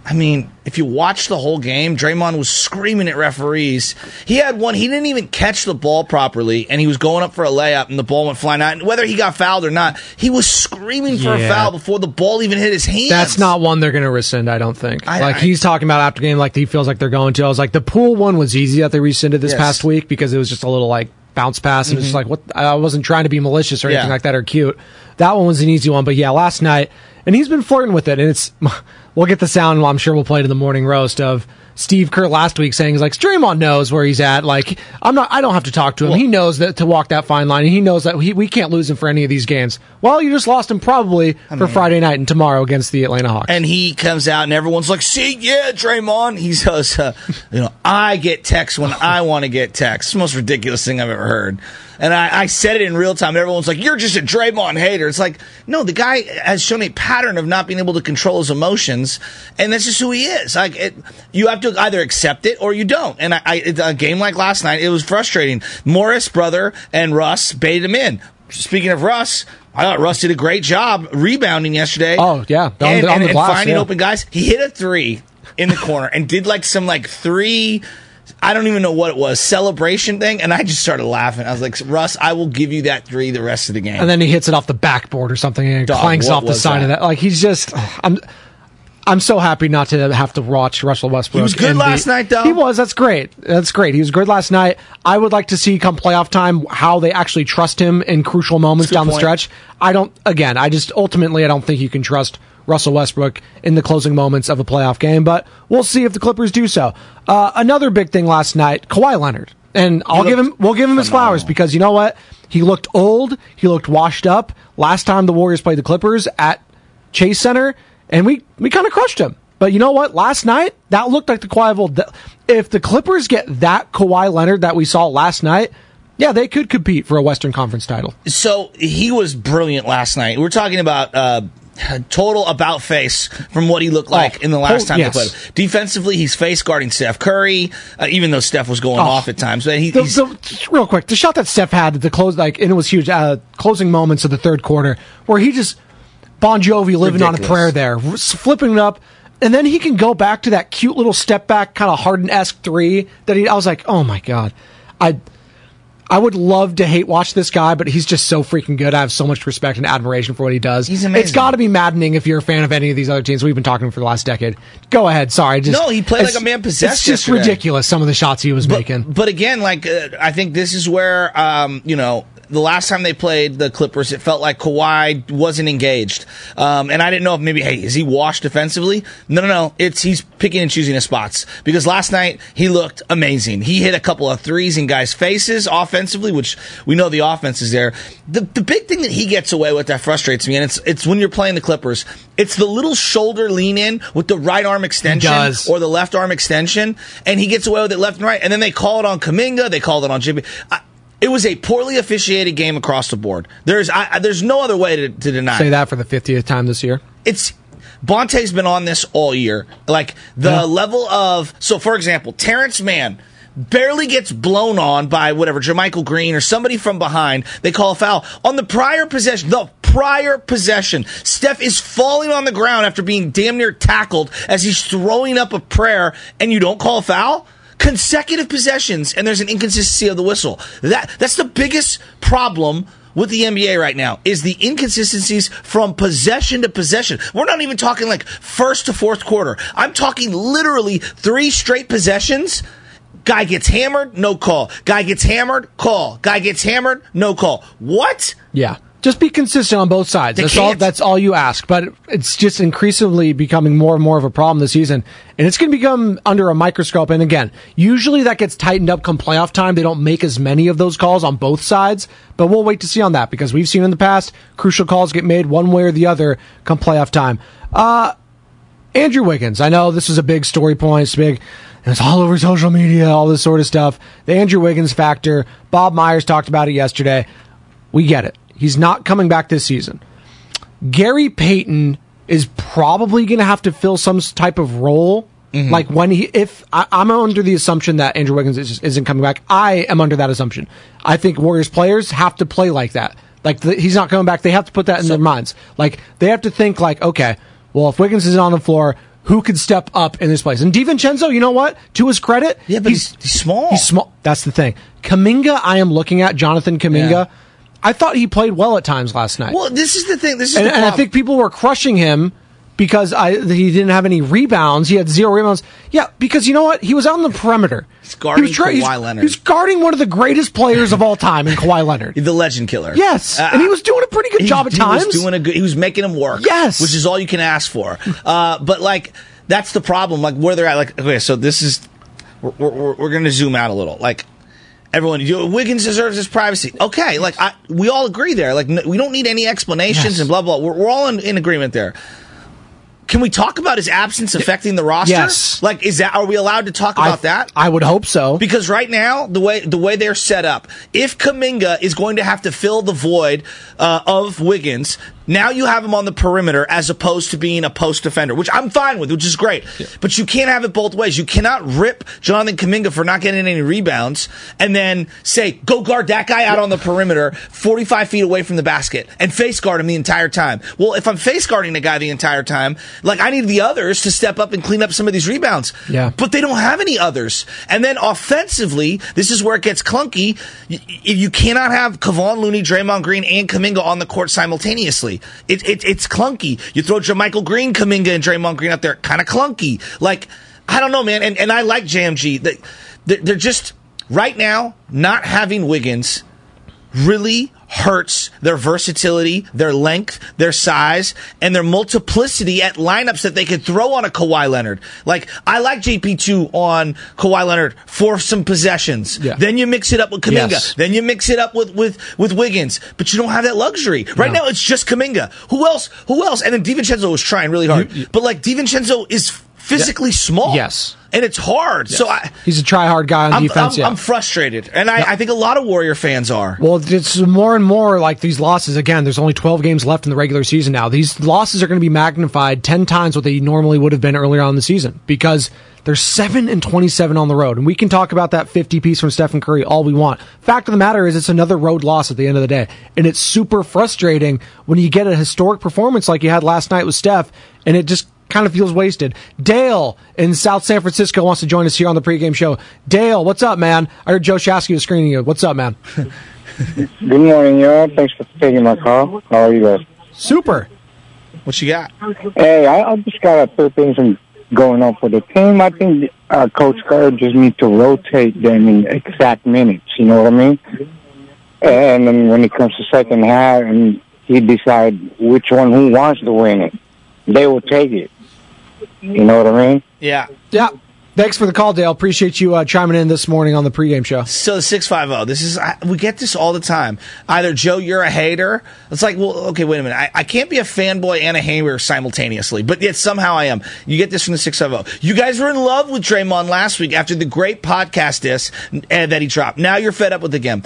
I mean, if you watch the whole game, Draymond was screaming at referees. He had one, he didn't even catch the ball properly, and he was going up for a layup, and the ball went flying out. And whether he got fouled or not, he was screaming for a foul before the ball even hit his hand. That's not one they're going to rescind, I don't think. I- like I- he's talking about after game, like he feels like they're going to. I was like, the pool one was easy that they rescinded this Yes. past week because it was just a little like bounce pass, and it's Mhm. just like what I wasn't trying to be malicious or anything Yeah. like that or cute. That one was an easy one, but yeah, last night, and he's been flirting with it, and it's we'll get the sound. I'm sure we'll play it in the morning roast of. Steve Kerr last week saying he's like Draymond knows where he's at. Like I'm not. I don't have to talk to him. he knows that to walk that fine line, and he knows that he, we can't lose him for any of these games. Well, you just lost him probably for mean- Friday night and tomorrow against the Atlanta Hawks. And he comes out and everyone's like, see, yeah, Draymond. He says, uh, you know, I get texts when I want to get texts. It's the most ridiculous thing I've ever heard. And I, I said it in real time. Everyone's like, you're just a Draymond hater. It's like, no, the guy has shown a pattern of not being able to control his emotions. And that's just who he is. Like, it, you have to either accept it or you don't. And I, I, a game like last night, it was frustrating. Morris, brother, and Russ baited him in. Speaking of Russ, I thought Russ did a great job rebounding yesterday. Oh yeah, on, and, the, on and- the and finding yeah. open guys. He hit a three in the corner and did like some like three. I don't even know what it was celebration thing, and I just started laughing. I was like, Russ, I will give you that three the rest of the game. and then he hits it off the backboard or something and it Dog, clanks off the side of that? that. Like he's just, I'm, I'm so happy not to have to watch Russell Westbrook. He was good last night, though. He was. That's great. That's great. He was good last night. I would like to see come playoff time how they actually trust him in crucial moments That's a good down the stretch. I don't. Again, I just ultimately I don't think you can trust Russell Westbrook in the closing moments of a playoff game, but we'll see if the Clippers do so. Uh, another big thing last night, Kawhi Leonard. And I'll give him we'll give him his flowers because you know what? He looked old, he looked washed up last time the Warriors played the Clippers at Chase Center, and we we kind of crushed him. But you know what? Last night that looked like the Kawhi of old. If the Clippers get that Kawhi Leonard that we saw last night, yeah, they could compete for a Western Conference title. so he was brilliant last night. We're talking about uh, total about face from what he looked like Oh, in the last oh, time yes. they played. Defensively, he's face guarding Steph Curry, uh, even though Steph was going Oh. off at times. But he, The, he's, the, real quick, the shot that Steph had at the close, like, and it was huge. Uh, closing moments of the third quarter, where he just Bon Jovi living on a prayer there, flipping it up, and then he can go back to that cute little step back, kind of Harden esque three that he. I was like, oh my god, I. I would love to hate watch this guy, but he's just so freaking good. I have so much respect and admiration for what he does. He's amazing. It's got to be maddening if you're a fan of any of these other teams. We've been talking for the last decade. Go ahead. Sorry. Just, No, he played like a man possessed It's just yesterday. ridiculous. Some of the shots he was making. But again, like uh, I think this is where um, you know the last time they played the Clippers, it felt like Kawhi wasn't engaged, um, and I didn't know if maybe hey is he washed defensively? No, no, no. It's he's picking and choosing his spots because last night he looked amazing. He hit a couple of threes in guys' faces offensively, which we know the offense is there. The the big thing that he gets away with that frustrates me, and it's it's when you're playing the Clippers, it's the little shoulder lean in with the right arm extension or the left arm extension, and he gets away with it left and right. And then they call it on Kuminga, they called it on Jimmy. I, it was a poorly officiated game across the board. There's I, there's no other way to, to deny. Say that for the 50th time this year. It's Bonta's been on this all year. Like the Yeah. level of so, for example, Terance Mann barely gets blown on by whatever JaMychal Green or somebody from behind. They call a foul on the prior possession. The prior possession, Steph is falling on the ground after being damn near tackled as he's throwing up a prayer, and you don't call a foul. Consecutive possessions and there's an inconsistency of the whistle. That that's the biggest problem with the NBA right now is the inconsistencies from possession to possession. We're not even talking like first to fourth quarter. I'm talking literally three straight possessions. Guy gets hammered, no call. Guy gets hammered, call. Guy gets hammered, no call. What? Yeah. Just be consistent on both sides. They That's all. can't. That's all you ask. But it's just increasingly becoming more and more of a problem this season, and it's going to become under a microscope. And again, usually that gets tightened up come playoff time. They don't make as many of those calls on both sides, but we'll wait to see on that because we've seen in the past crucial calls get made one way or the other come playoff time. Uh, Andrew Wiggins. I know this is a big story point. It's big. It's all over social media, all this sort of stuff. The Andrew Wiggins factor. Bob Myers talked about it yesterday. We get it. He's not coming back this season. Gary Payton is probably going to have to fill some type of role. Mm-hmm. Like when he, if I, I'm under the assumption that Andrew Wiggins is, isn't coming back, I am under that assumption. I think Warriors players have to play like that. Like the, he's not coming back. They have to put that in their minds. Like they have to think like, okay, well, if Wiggins is on the floor, who could step up in this place? And DiVincenzo, you know what? To his credit, yeah, but he's, he's small. He's small. That's the thing. Kuminga, I am looking at Jonathan Kuminga. Yeah. I thought he played well at times last night. Well, this is the thing. This is and, the and I think people were crushing him because I, he didn't have any rebounds. He had zero rebounds. Yeah, because you know what? He was out on the perimeter. He's guarding he was Kawhi he's- Leonard. He was guarding one of the greatest players of all time in Kawhi Leonard. the legend killer. Yes, Uh, and he was doing a pretty good he- job at he times. was doing a good. He was making him work. Yes. which is all you can ask for. Uh, but like that's the problem. Like where they're at. Like okay, so this is we're we're, we're going to zoom out a little. Like everyone, you, Wiggins deserves his privacy. Okay, like I, we all agree there. Like we don't need any explanations and blah blah. We're, we're all in, in agreement there. Can we talk about his absence affecting the roster? Yes. Like, is that are we allowed to talk about that? I would hope so. Because right now, the way the way they're set up, if Kuminga is going to have to fill the void uh, of Wiggins, now you have him on the perimeter as opposed to being a post defender, which I'm fine with, which is great. But you can't have it both ways. You cannot rip Jonathan Kuminga for not getting any rebounds and then say, go guard that guy out on the perimeter, 45 feet away from the basket, and face guard him the entire time. Well, if I'm face guarding the guy the entire time, like I need the others to step up and clean up some of these rebounds. Yeah. But they don't have any others. And then offensively, this is where it gets clunky. Y- y- You cannot have Kevon Looney, Draymond Green, and Kuminga on the court simultaneously. It, it, it's clunky. You throw JaMychal Green, Kuminga, and Draymond Green out there, kind of clunky. Like, I don't know, man. And, and I like JMG. They, they're they're just, right now, not having Wiggins really hurts their versatility, their length, their size, and their multiplicity at lineups that they could throw on a Kawhi Leonard. Like, I like GP2 on Kawhi Leonard for some possessions. Yeah. Then you mix it up with Kuminga. Yes. Then you mix it up with, with, with Wiggins. But you don't have that luxury. Right No. now, it's just Kuminga. Who else? Who else? And then DiVincenzo was trying really hard. but, like, DiVincenzo is physically small. Yes. And it's hard. So I. He's a try hard guy on I'm, defense. I'm, yeah. I'm frustrated, and I, I think a lot of Warrior fans are. Well, it's more and more like these losses. Again, there's only 12 games left in the regular season now. These losses are going to be magnified 10 times what they normally would have been earlier on in the season because they're 7 and 27 on the road. And we can talk about that 50 piece from Stephen Curry all we want. Fact of the matter is, it's another road loss at the end of the day. And it's super frustrating when you get a historic performance like you had last night with Steph, and it just kind of feels wasted. Dale in South San Francisco wants to join us here on the pregame show. Dale, what's up, man? I heard Joe Shasky was screening you. What's up, man? Good morning, y'all. Thanks for taking my call. How are you guys? Super. What you got? Hey, I, I just got a few things going on for the team. I think uh, Coach Kerr just need to rotate them in exact minutes. You know what I mean? And then when it comes to second half, and he decide which one who wants to win it, they will take it. You know what I mean? Yeah. Yeah. Thanks for the call, Dale. Appreciate you uh, chiming in this morning on the pregame show. So the six five zero. This is I, we get this all the time. Either Joe, you're a hater. It's like, well, okay, wait a minute. I, I can't be a fanboy and a hater simultaneously, but yet somehow I am. You get this from the six five zero. You guys were in love with Draymond last week after the great podcast disc uh, that he dropped. Now you're fed up with the game.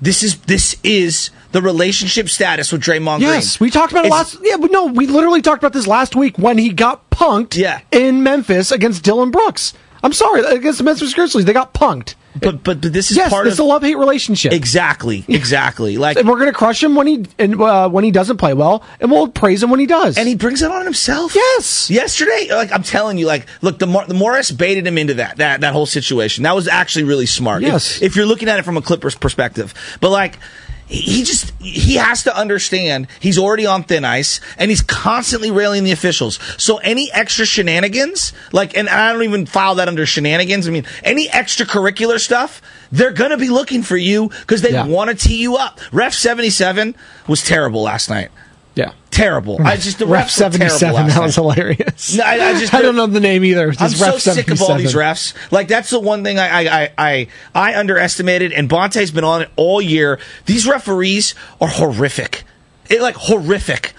This is this is the relationship status with Draymond Yes, Green. we talked about it It's- last. Yeah, but no, we literally talked about this last week when he got punked. Yeah. in Memphis against Dillon Brooks. I'm sorry against the Memphis Grizzlies, they got punked. But but, but this is yes, part it's of a love hate relationship. Exactly, exactly. Like, and we're gonna crush him when he and uh, when he doesn't play well, and we'll praise him when he does. and he brings it on himself. Yes. Yesterday, like I'm telling you, like look, the Mor- the Morris baited him into that that that whole situation. That was actually really smart. If- Yes. if you're looking at it from a Clippers perspective, but like. He just he has to understand he's already on thin ice and he's constantly railing the officials. So any extra shenanigans, like and I don't even file that under shenanigans. I mean any extracurricular stuff, they're gonna be looking for you because they Yeah. want to tee you up. Ref seventy seven was terrible last night. Yeah. Terrible. I just the Ref refs 77, that was hilarious. No, I, I just I don't know the name either. I'm so sick of all these refs. Like that's the one thing I I I I, I underestimated, and Bonta's been on it all year. These referees are horrific. It, like horrific,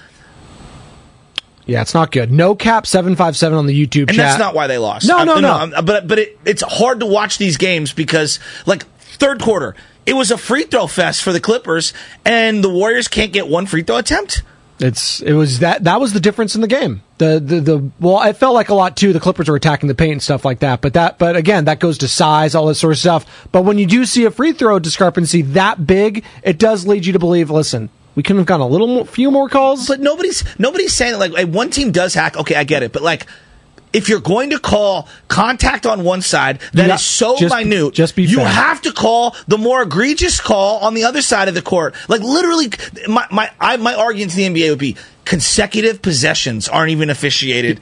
Yeah, it's not good. No cap seven five seven on the YouTube and chat. that's not why they lost. No, I'm- no, no. But but it, it's hard to watch these games because like third quarter, it was a free throw fest for the Clippers, and the Warriors can't get one free throw attempt. It's it was that that was the difference in the game. The the the well, it felt like a lot too. The Clippers were attacking the paint and stuff like that. But that but again, that goes to size, all this sort of stuff. But when you do see a free throw discrepancy that big, it does lead you to believe. Listen, we couldn't have gotten a little more, few more calls. But nobody's nobody's saying like, one team does hack. Okay, I get it, but like. If you're going to call contact on one side that is got- so just- minute, just be you fair. have to call the more egregious call on the other side of the court. Like literally, my my I, my argument to the NBA would be consecutive possessions aren't even officiated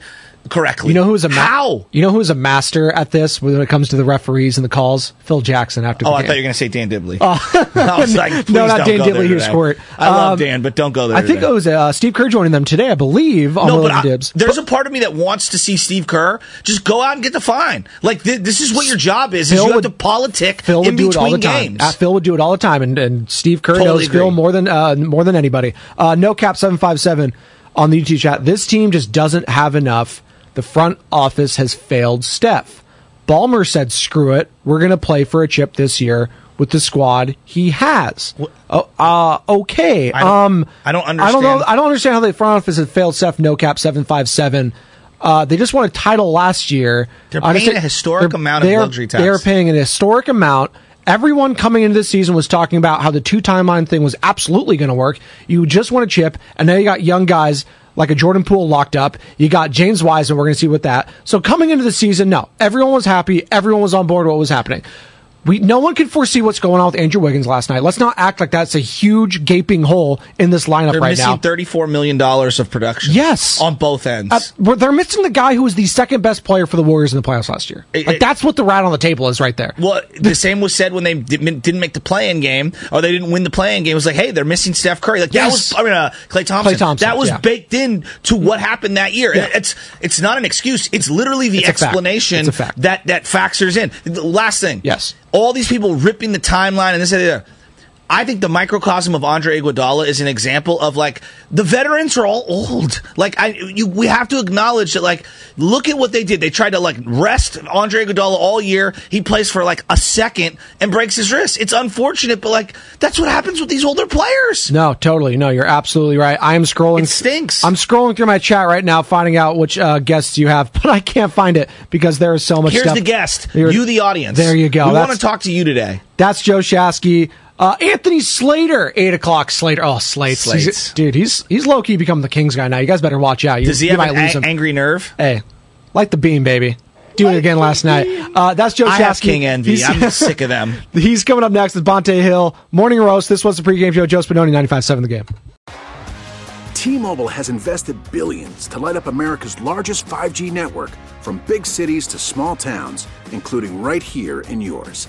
correctly. You know who's a ma- how? You know who's a master at this when it comes to the referees and the calls? Phil Jackson after Oh, I game. thought you were going to say Dan Dibley. Oh. I was like, no, not Dan Dibley. He was today. I love Um, Dan, but don't go there. I think today. it was uh, Steve Kerr joining them today, I believe, on No, but I, Dibs. there's a part of me that wants to see Steve Kerr just go out and get the fine. Like th- this is what your job is. is Phil you have would- to politic Phil in would do it between all the time. games. Uh, Phil would do it all the time, and, and Steve Kerr Totally knows Phil more than uh, more than anybody. Uh, no cap seven five seven on the YouTube chat. This team just doesn't have enough. The front office has failed Steph. Ballmer said, "Screw it, we're going to play for a chip this year with the squad he has." Oh, uh, okay. I don't- um, I don't I don't know. understand. I don't understand how the front office has failed Steph. No cap seven five seven. Uh, they just won a title last year. They're paying understand- a historic amount of luxury tax. They are paying an historic amount. Everyone coming into this season was talking about how the two timeline thing was absolutely going to work. You just want a chip, and now you got young guys like a Jordan Poole locked up. You got James Wiseman. We're going to see with that. So coming into the season, no, everyone was happy. Everyone was on board what was happening. We no one can foresee what's going on with Andrew Wiggins last night. Let's not act like that's a huge gaping hole in this lineup They're right missing now. thirty-four million dollars of production. Yes. on both ends. Uh, they're missing the guy who was the second best player for the Warriors in the playoffs last year. It- Like it- that's what the rat on the table is right there. well, the same was said when they didn't make the play-in game, or they didn't win the play-in game. It was like, hey, they're missing Steph Curry. Like that was, I mean, uh, Klay Thompson. Klay Thompson, That was yeah. baked in to what happened that year. Yeah. It's it's not an excuse. It's literally the It's fact. explanation a fact. that that factors in. The last thing, Yes. All these people ripping the timeline and this and that. I think the microcosm of Andre Iguodala is an example of like the veterans are all old. Like I, you, we have to acknowledge that. Like, look at what they did. They tried to like rest Andre Iguodala all year. He plays for like a second and breaks his wrist. It's unfortunate, but like that's what happens with these older players. No, totally. No, you're absolutely right. I am scrolling. It stinks. I'm scrolling through my chat right now, finding out which uh, guests you have, but I can't find it because there is so much Here's stuff. the guest. You're- you, the audience. There you go. We want to talk to you today. That's Joe Shasky. Uh, Anthony Slater, eight o'clock. Slater. Oh, Slates. Slates. He's- dude, he's he's low key become the Kings guy now. You guys better watch out. You, Does he you have might an lose a- him. angry nerve? Hey, like the beam, baby. Do it again last night. Uh, that's Joe I have Shasky. King envy. He's- I'm sick of them. He's coming up next with Bonta Hill. Morning Roast. This was the pregame show. Joe Spadoni, 95.7 The Game. T-Mobile has invested billions to light up America's largest 5G network from big cities to small towns, including right here in yours.